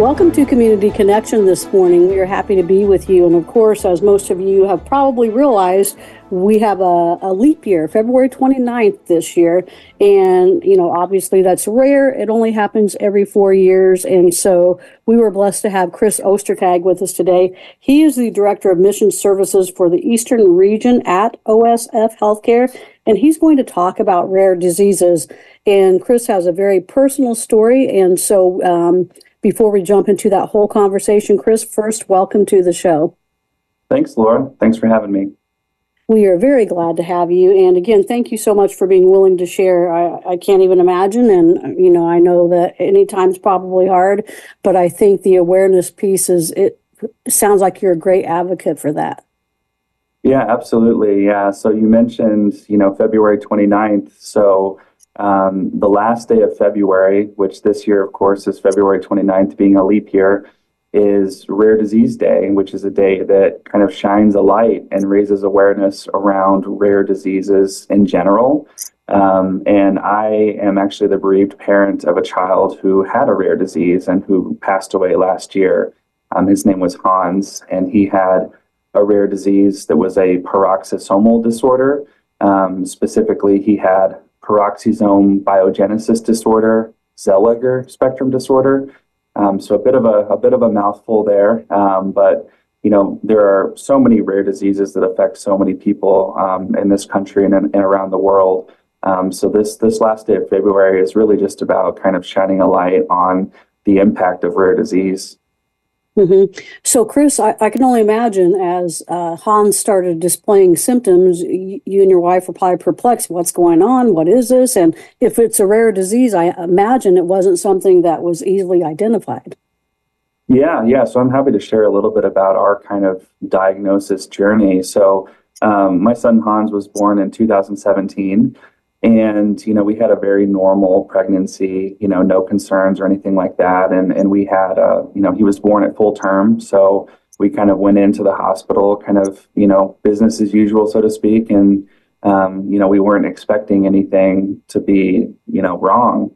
Welcome to Community Connection this morning. We are happy to be with you. And of course, as most of you have probably realized, we have a, a, leap year, February 29th this year. And, you know, obviously that's rare. It only happens every four years. And so we were blessed to have Chris Ostertag with us today. He is the Director of Mission Services for the Eastern Region at OSF Healthcare. And he's going to talk about rare diseases. And Chris has a very personal story. And so, um, before we jump into that whole conversation, Chris, first, welcome to the show. Thanks, Laura. Thanks for having me. We are very glad to have you. And again, thank you so much for being willing to share. I, I can't even imagine. And, you know, I know that any time's probably hard, but I think the awareness piece is, it sounds like you're a great advocate for that. Yeah, absolutely. Yeah. So you mentioned, you know, February 29th. So, um, the last day of February, which this year, of course, is February 29th, being a leap year, is Rare Disease Day, which is a day that kind of shines a light and raises awareness around rare diseases in general. Um, and I am actually the bereaved parent of a child who had a rare disease and who passed away last year. Um, his name was Hans, and he had a rare disease that was a peroxisomal disorder. Um, specifically, he had peroxisome biogenesis disorder, Zellweger spectrum disorder. Um, so a bit of a, a bit of a mouthful there, um, but you know there are so many rare diseases that affect so many people um, in this country and, and around the world. Um, so this this last day of February is really just about kind of shining a light on the impact of rare disease. Mm-hmm. So, Chris, I, I, can only imagine as uh, Hans started displaying symptoms, you, you and your wife were probably perplexed. What's going on? What is this? And if it's a rare disease, I imagine it wasn't something that was easily identified. Yeah, yeah. So I'm happy to share a little bit about our kind of diagnosis journey. So um, my son Hans was born in 2017 and you know we had a very normal pregnancy you know no concerns or anything like that. And and we had a you know he was born at full term. So we kind of went into the hospital kind of you know business as usual so to speak. And um, you know we weren't expecting anything to be you know wrong.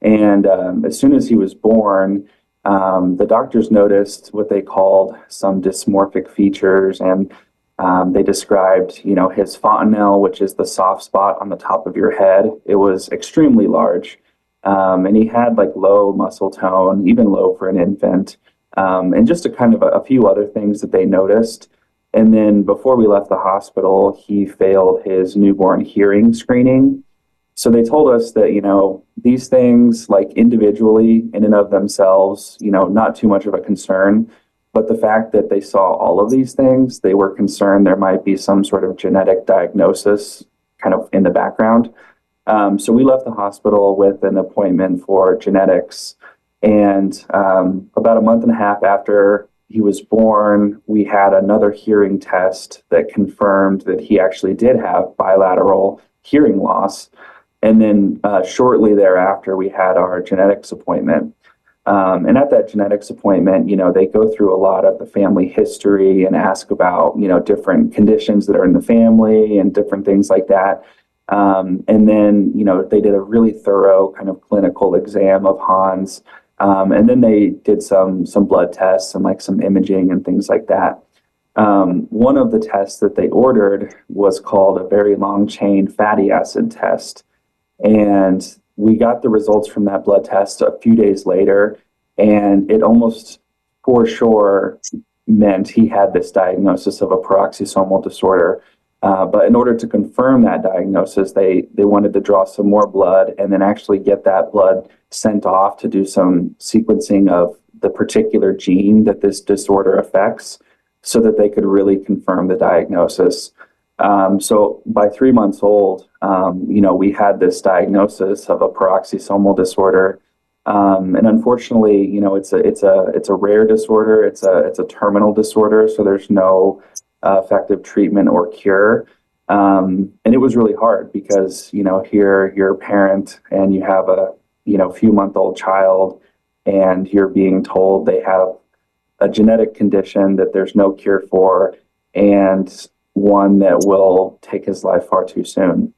And um, as soon as he was born um, the doctors noticed what they called some dysmorphic features. And um, they described, you know, his fontanelle, which is the soft spot on the top of your head. It was extremely large, um, and he had like low muscle tone, even low for an infant, um, and just a kind of a, a, few other things that they noticed. And then before we left the hospital, he failed his newborn hearing screening. So they told us that you know these things, like individually in and of themselves, you know, not too much of a concern but the fact that they saw all of these things, they were concerned there might be some sort of genetic diagnosis kind of in the background. Um, so we left the hospital with an appointment for genetics. And um, about a month and a half after he was born, we had another hearing test that confirmed that he actually did have bilateral hearing loss. And then uh, shortly thereafter, we had our genetics appointment. Um, and at that genetics appointment, you know, they go through a lot of the family history and ask about, you know, different conditions that are in the family and different things like that. Um, and then, you know, they did a really thorough kind of clinical exam of Hans. Um, and then they did some some blood tests and like some imaging and things like that. Um, one of the tests that they ordered was called a very long chain fatty acid test. And we got the results from that blood test a few days later, and it almost for sure meant he had this diagnosis of a peroxisomal disorder. Uh, but in order to confirm that diagnosis, they they wanted to draw some more blood and then actually get that blood sent off to do some sequencing of the particular gene that this disorder affects, so that they could really confirm the diagnosis. Um, so by three months old, um, you know, we had this diagnosis of a peroxisomal disorder. Um, and unfortunately, you know, it's a it's a it's a rare disorder. It's a it's a terminal disorder. So there's no uh, effective treatment or cure. Um, and it was really hard because you know here you're a parent and you have a you know few month old child, and you're being told they have a genetic condition that there's no cure for and one that will take his life far too soon.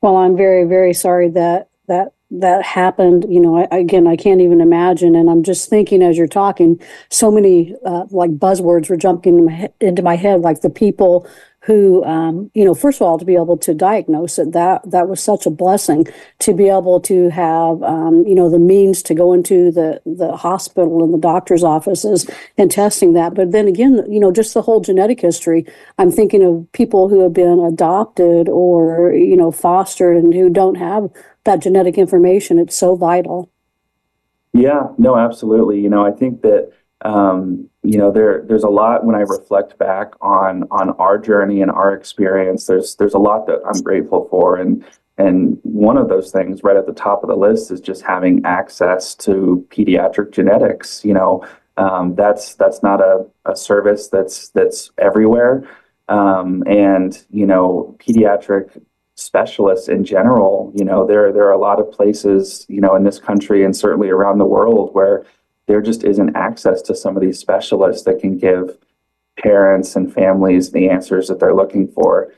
Well, I'm very, very sorry that that that happened. You know, I, again, I can't even imagine. And I'm just thinking as you're talking, so many uh, like buzzwords were jumping into my, into my head, like the people who, um, you know, first of all, to be able to diagnose it, that that was such a blessing to be able to have, um, you know, the means to go into the the hospital and the doctor's offices and testing that. But then again, you know, just the whole genetic history. I'm thinking of people who have been adopted or you know fostered and who don't have that genetic information. It's so vital. Yeah, no, absolutely. You know, I think that um, you know there there's a lot when I reflect back on on our journey and our experience. There's there's a lot that I'm grateful for, and and one of those things right at the top of the list is just having access to pediatric genetics. You know, um, that's that's not a, a service that's that's everywhere, um, and you know, pediatric specialists in general. You know, there there are a lot of places you know in this country and certainly around the world where there just isn't access to some of these specialists that can give parents and families the answers that they're looking for.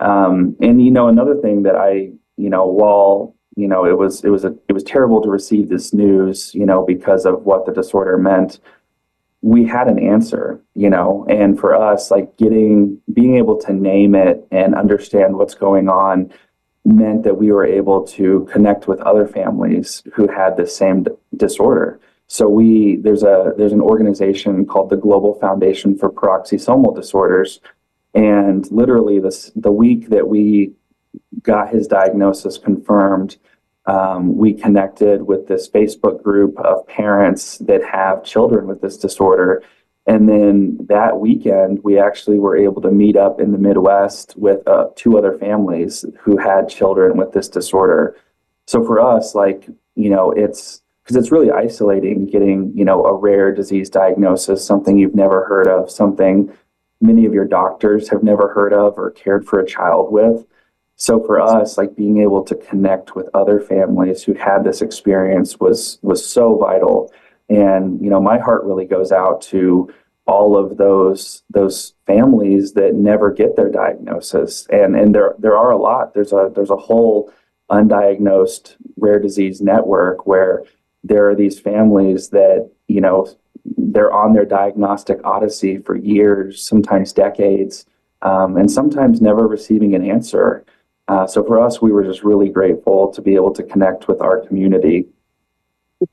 Um, and you know, another thing that I, you know, while you know it was it was a it was terrible to receive this news, you know, because of what the disorder meant. We had an answer, you know, and for us, like getting being able to name it and understand what's going on meant that we were able to connect with other families who had the same d- disorder so we there's a there's an organization called the Global Foundation for Peroxisomal Disorders, and literally this the week that we got his diagnosis confirmed, um, we connected with this Facebook group of parents that have children with this disorder. And then that weekend, we actually were able to meet up in the Midwest with uh, two other families who had children with this disorder. So for us, like, you know, it's because it's really isolating getting you know a rare disease diagnosis something you've never heard of something many of your doctors have never heard of or cared for a child with. So for us like being able to connect with other families who had this experience was was so vital. And you know my heart really goes out to all of those those families that never get their diagnosis. And and there there are a lot. There's a there's a whole undiagnosed rare disease network where there are these families that, you know, they're on their diagnostic odyssey for years, sometimes decades, um, and sometimes never receiving an answer. Uh, so for us, we were just really grateful to be able to connect with our community.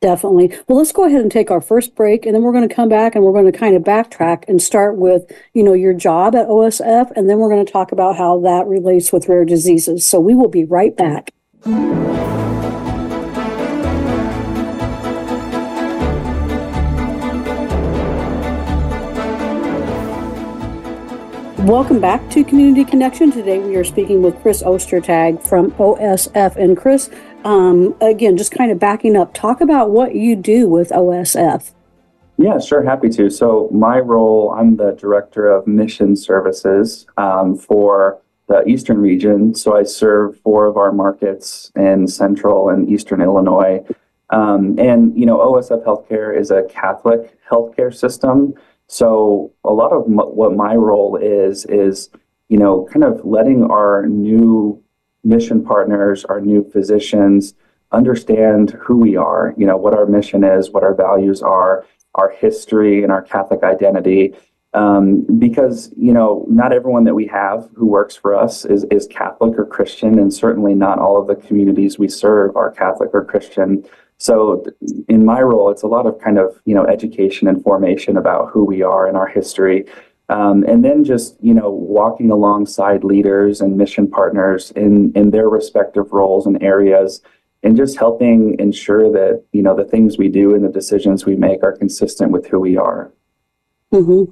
Definitely. Well, let's go ahead and take our first break, and then we're going to come back and we're going to kind of backtrack and start with, you know, your job at OSF, and then we're going to talk about how that relates with rare diseases. So we will be right back. Welcome back to Community Connection. Today we are speaking with Chris Ostertag from OSF. And Chris, um, again, just kind of backing up, talk about what you do with OSF. Yeah, sure, happy to. So, my role, I'm the director of mission services um, for the Eastern region. So, I serve four of our markets in Central and Eastern Illinois. Um, and, you know, OSF Healthcare is a Catholic healthcare system. So a lot of m- what my role is is you know kind of letting our new mission partners, our new physicians understand who we are, you know, what our mission is, what our values are, our history and our Catholic identity. Um, because you know not everyone that we have who works for us is is Catholic or Christian, and certainly not all of the communities we serve are Catholic or Christian. So in my role, it's a lot of kind of you know education and formation about who we are and our history, um, and then just you know walking alongside leaders and mission partners in in their respective roles and areas, and just helping ensure that you know the things we do and the decisions we make are consistent with who we are. Mm-hmm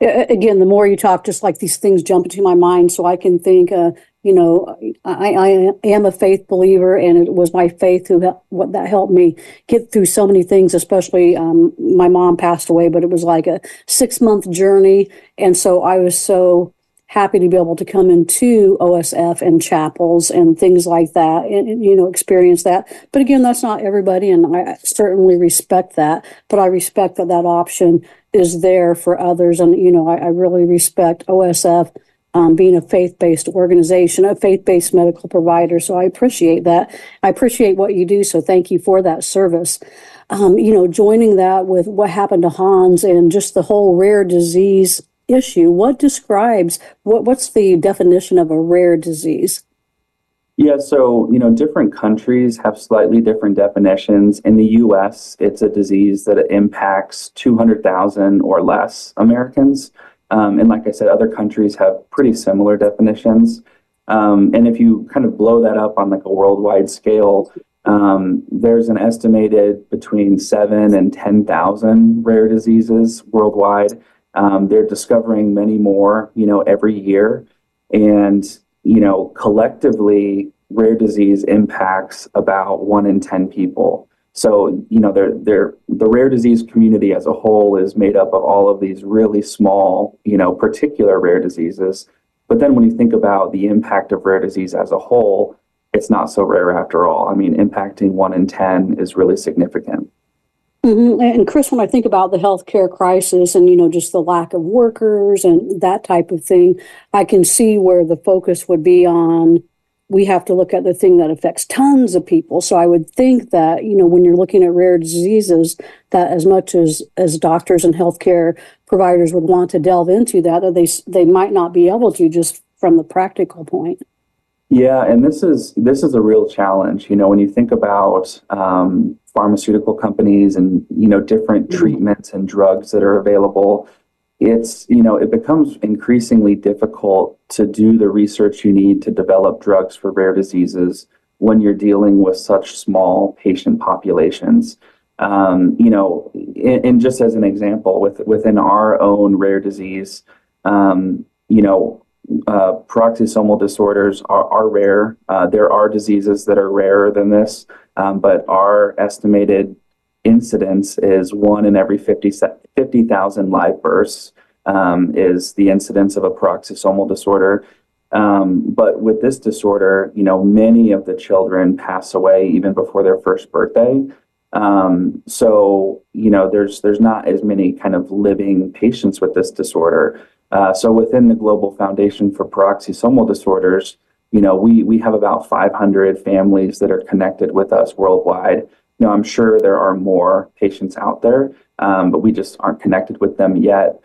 again, the more you talk, just like these things jump into my mind, so I can think. Uh, you know, I, I am a faith believer, and it was my faith who what that helped me get through so many things. Especially, um, my mom passed away, but it was like a six month journey, and so I was so happy to be able to come into OSF and chapels and things like that and, and, you know experience that. But again, that's not everybody, and I certainly respect that. But I respect that that option is there for others, and you know I, I really respect OSF. Um, being a faith-based organization, a faith-based medical provider, so I appreciate that. I appreciate what you do, so thank you for that service um, you know, joining that with what happened to Hans and just the whole rare disease issue, what describes what what's the definition of a rare disease? Yeah, so you know, different countries have slightly different definitions. In the U.S., it's a disease that impacts 200,000 or less Americans, um, and like I said, other countries have pretty similar definitions. Um, and if you kind of blow that up on like a worldwide scale, um, there's an estimated between seven and 10,000 rare diseases worldwide. Um, they're discovering many more, you know, every year. And, you know, collectively, rare disease impacts about one in 10 people. So, you know, they're, they're, the rare disease community as a whole is made up of all of these really small, you know, particular rare diseases. But then when you think about the impact of rare disease as a whole, it's not so rare after all. I mean, impacting one in 10 is really significant. Mm-hmm. And Chris, when I think about the healthcare crisis and you know just the lack of workers and that type of thing, I can see where the focus would be on. We have to look at the thing that affects tons of people. So I would think that you know when you're looking at rare diseases, that as much as as doctors and healthcare providers would want to delve into that, that they they might not be able to just from the practical point. Yeah, and this is this is a real challenge. You know, when you think about um, pharmaceutical companies and you know different mm-hmm. treatments and drugs that are available, it's you know it becomes increasingly difficult to do the research you need to develop drugs for rare diseases when you're dealing with such small patient populations. Um, you know, and, just as an example, with within our own rare disease, um, you know, uh, peroxisomal disorders are, are rare. Uh, there are diseases that are rarer than this, um, but our estimated incidence is one in every 50,000 50, live births um, is the incidence of a peroxisomal disorder. Um, but with this disorder, you know, many of the children pass away even before their first birthday. Um, so, you know, there's there's not as many kind of living patients with this disorder. Uh, so within the Global Foundation for Peroxisomal Disorders, you know, we we have about 500 families that are connected with us worldwide. Now, I'm sure there are more patients out there, um, but we just aren't connected with them yet.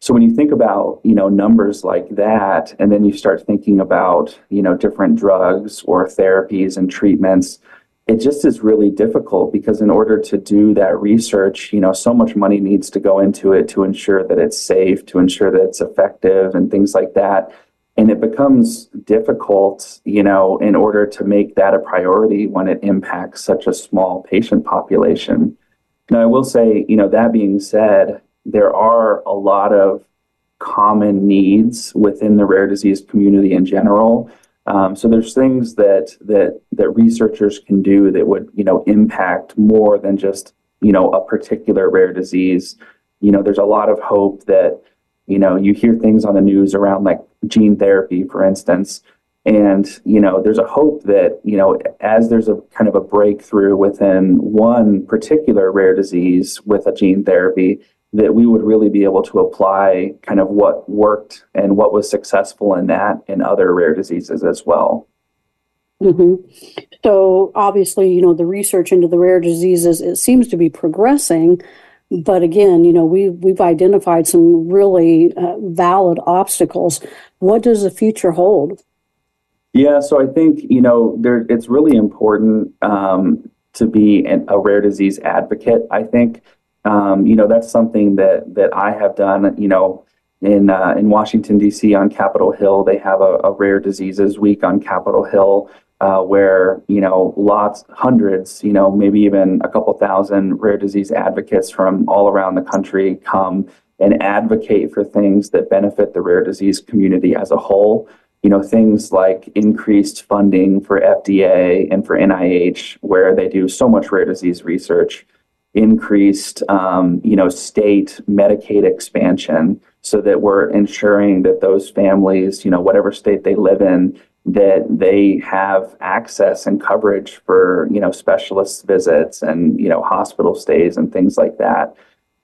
So when you think about, you know, numbers like that, and then you start thinking about, you know, different drugs or therapies and treatments, it just is really difficult because in order to do that research, you know, so much money needs to go into it to ensure that it's safe, to ensure that it's effective and things like that. And it becomes difficult, you know, in order to make that a priority when it impacts such a small patient population. Now, I will say, you know, that being said, there are a lot of common needs within the rare disease community in general um, so there's things that that that researchers can do that would you know impact more than just you know a particular rare disease. You know, there's a lot of hope that you know you hear things on the news around like gene therapy, for instance, and you know there's a hope that you know as there's a kind of a breakthrough within one particular rare disease with a gene therapy that we would really be able to apply kind of what worked and what was successful in that in other rare diseases as well. Mm-hmm. So obviously, you know, the research into the rare diseases it seems to be progressing, but again, you know, we we've identified some really uh, valid obstacles. What does the future hold? Yeah, so I think you know there it's really important um, to be an, a rare disease advocate. I think um, you know, that's something that that I have done. You know, in uh, in Washington D.C. on Capitol Hill, they have a, a rare diseases week on Capitol Hill. Uh, where you know lots, hundreds, you know maybe even a couple thousand rare disease advocates from all around the country come and advocate for things that benefit the rare disease community as a whole. You know things like increased funding for FDA and for NIH, where they do so much rare disease research increased, um, you know, state Medicaid expansion so that we're ensuring that those families, you know, whatever state they live in, that they have access and coverage for, you know, specialist visits and, you know, hospital stays and things like that.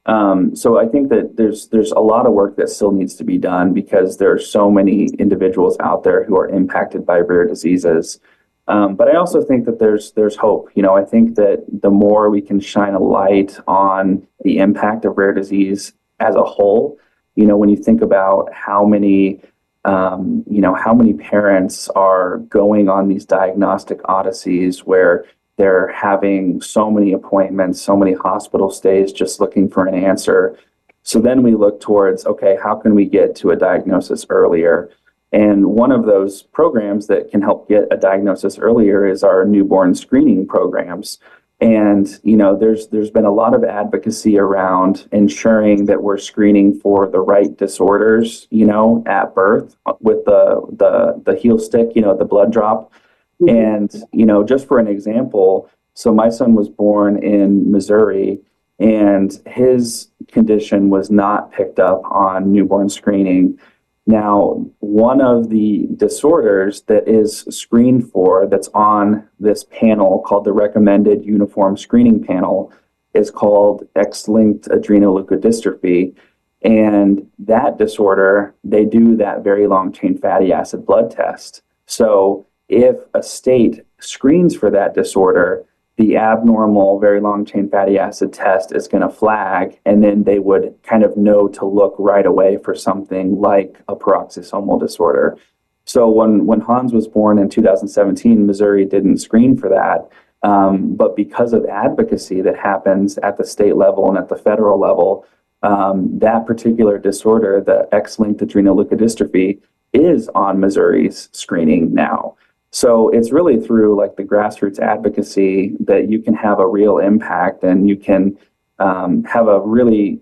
Um, so I think that there's there's a lot of work that still needs to be done because there are so many individuals out there who are impacted by rare diseases. Um, but I also think that there's there's hope. You know, I think that the more we can shine a light on the impact of rare disease as a whole, you know, when you think about how many um, you know how many parents are going on these diagnostic odysseys where they're having so many appointments, so many hospital stays just looking for an answer. So then we look towards, okay, how can we get to a diagnosis earlier? And one of those programs that can help get a diagnosis earlier is our newborn screening programs. And you know, there's there's been a lot of advocacy around ensuring that we're screening for the right disorders, you know, at birth with the the the heel stick, you know, the blood drop. Mm-hmm. And, you know, just for an example, so my son was born in Missouri and his condition was not picked up on newborn screening. Now, one of the disorders that is screened for that's on this panel called the Recommended Uniform Screening Panel is called X-linked adrenoleukodystrophy. And that disorder, they do that very long chain fatty acid blood test. So if a state screens for that disorder, the abnormal very long chain fatty acid test is going to flag, and then they would kind of know to look right away for something like a peroxisomal disorder. So when, when Hans was born in 2017, Missouri didn't screen for that. Um, but because of advocacy that happens at the state level and at the federal level, um, that particular disorder, the X-linked adrenoleukodystrophy, is on Missouri's screening now. So it's really through like the grassroots advocacy that you can have a real impact and you can um, have a really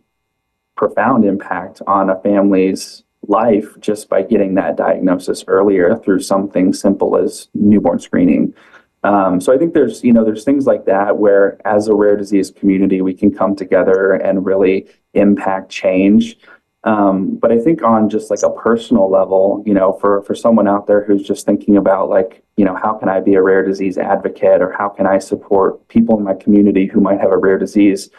profound impact on a family's life just by getting that diagnosis earlier through something simple as newborn screening. Um, so I think there's you know there's things like that where as a rare disease community we can come together and really impact change. Um, but I think on just like a personal level, you know, for for someone out there who's just thinking about like, you know, how can I be a rare disease advocate or how can I support people in my community who might have a rare disease?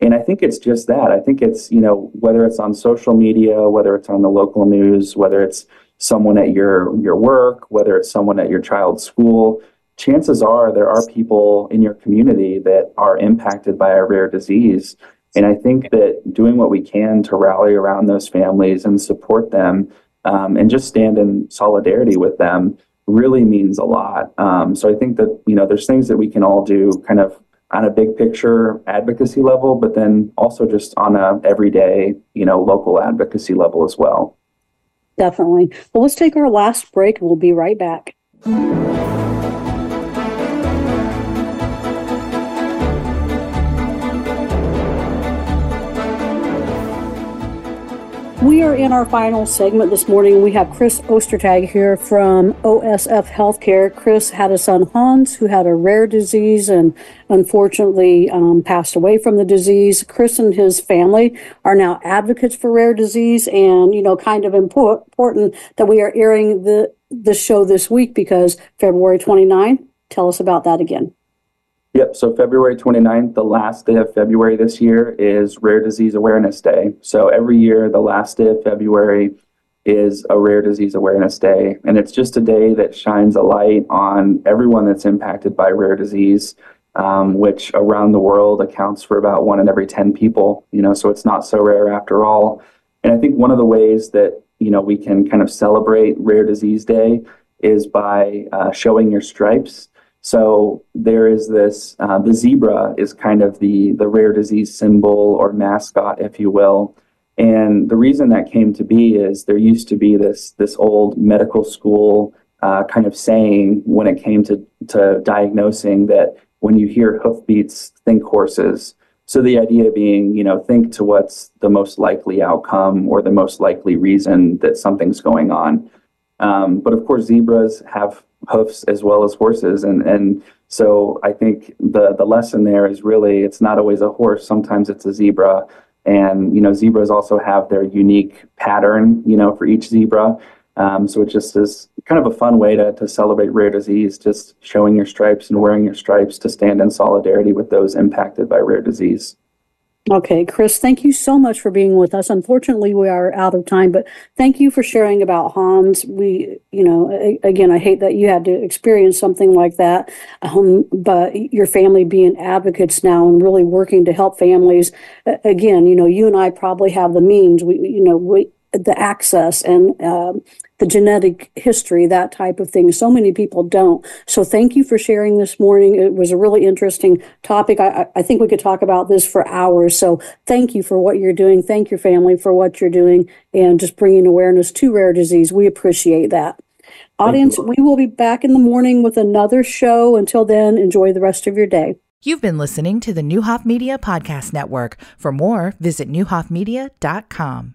And I think it's just that. I think it's, you know, whether it's on social media, whether it's on the local news, whether it's someone at your your work, whether it's someone at your child's school, chances are there are people in your community that are impacted by a rare disease and I think that doing what we can to rally around those families and support them um, and just stand in solidarity with them really means a lot. Um, so I think that, you know, there's things that we can all do kind of on a big picture advocacy level, but then also just on a everyday, you know, local advocacy level as well. Definitely. Well, let's take our last break. We'll be right back. We are in our final segment this morning. We have Chris Ostertag here from OSF Healthcare. Chris had a son, Hans, who had a rare disease and unfortunately um, passed away from the disease. Chris and his family are now advocates for rare disease, and you know, kind of important that we are airing the the show this week because February 29th. Tell us about that again. Yep. So February 29th, the last day of February this year is Rare Disease Awareness Day. So every year, the last day of February is a Rare Disease Awareness Day. And it's just a day that shines a light on everyone that's impacted by rare disease, um, which around the world accounts for about one in every 10 people, you know, so it's not so rare after all. And I think one of the ways that, you know, we can kind of celebrate Rare Disease Day is by uh, showing your stripes. So there is this, uh, the zebra is kind of the, the rare disease symbol or mascot, if you will. And the reason that came to be is there used to be this, this old medical school uh, kind of saying when it came to, to diagnosing that when you hear hoofbeats, think horses. So the idea being, you know, think to what's the most likely outcome or the most likely reason that something's going on. Um, but of course, zebras have hoofs as well as horses. And, and so I think the, the lesson there is really it's not always a horse, sometimes it's a zebra. And, you know, zebras also have their unique pattern, you know, for each zebra. Um, so it just is kind of a fun way to, to celebrate rare disease, just showing your stripes and wearing your stripes to stand in solidarity with those impacted by rare disease. Okay, Chris, thank you so much for being with us. Unfortunately, we are out of time, but thank you for sharing about Hans. We, you know, again, I hate that you had to experience something like that, um, but your family being advocates now and really working to help families. Again, you know, you and I probably have the means. We, you know, we the access and um, the genetic history, that type of thing. So many people don't. So thank you for sharing this morning. It was a really interesting topic. I, I think we could talk about this for hours. So thank you for what you're doing. Thank your family for what you're doing and just bringing awareness to rare disease. We appreciate that. Audience, we will be back in the morning with another show. Until then, enjoy the rest of your day. You've been listening to the Neuhoff Media Podcast Network. For more, visit neuhoffmedia.com.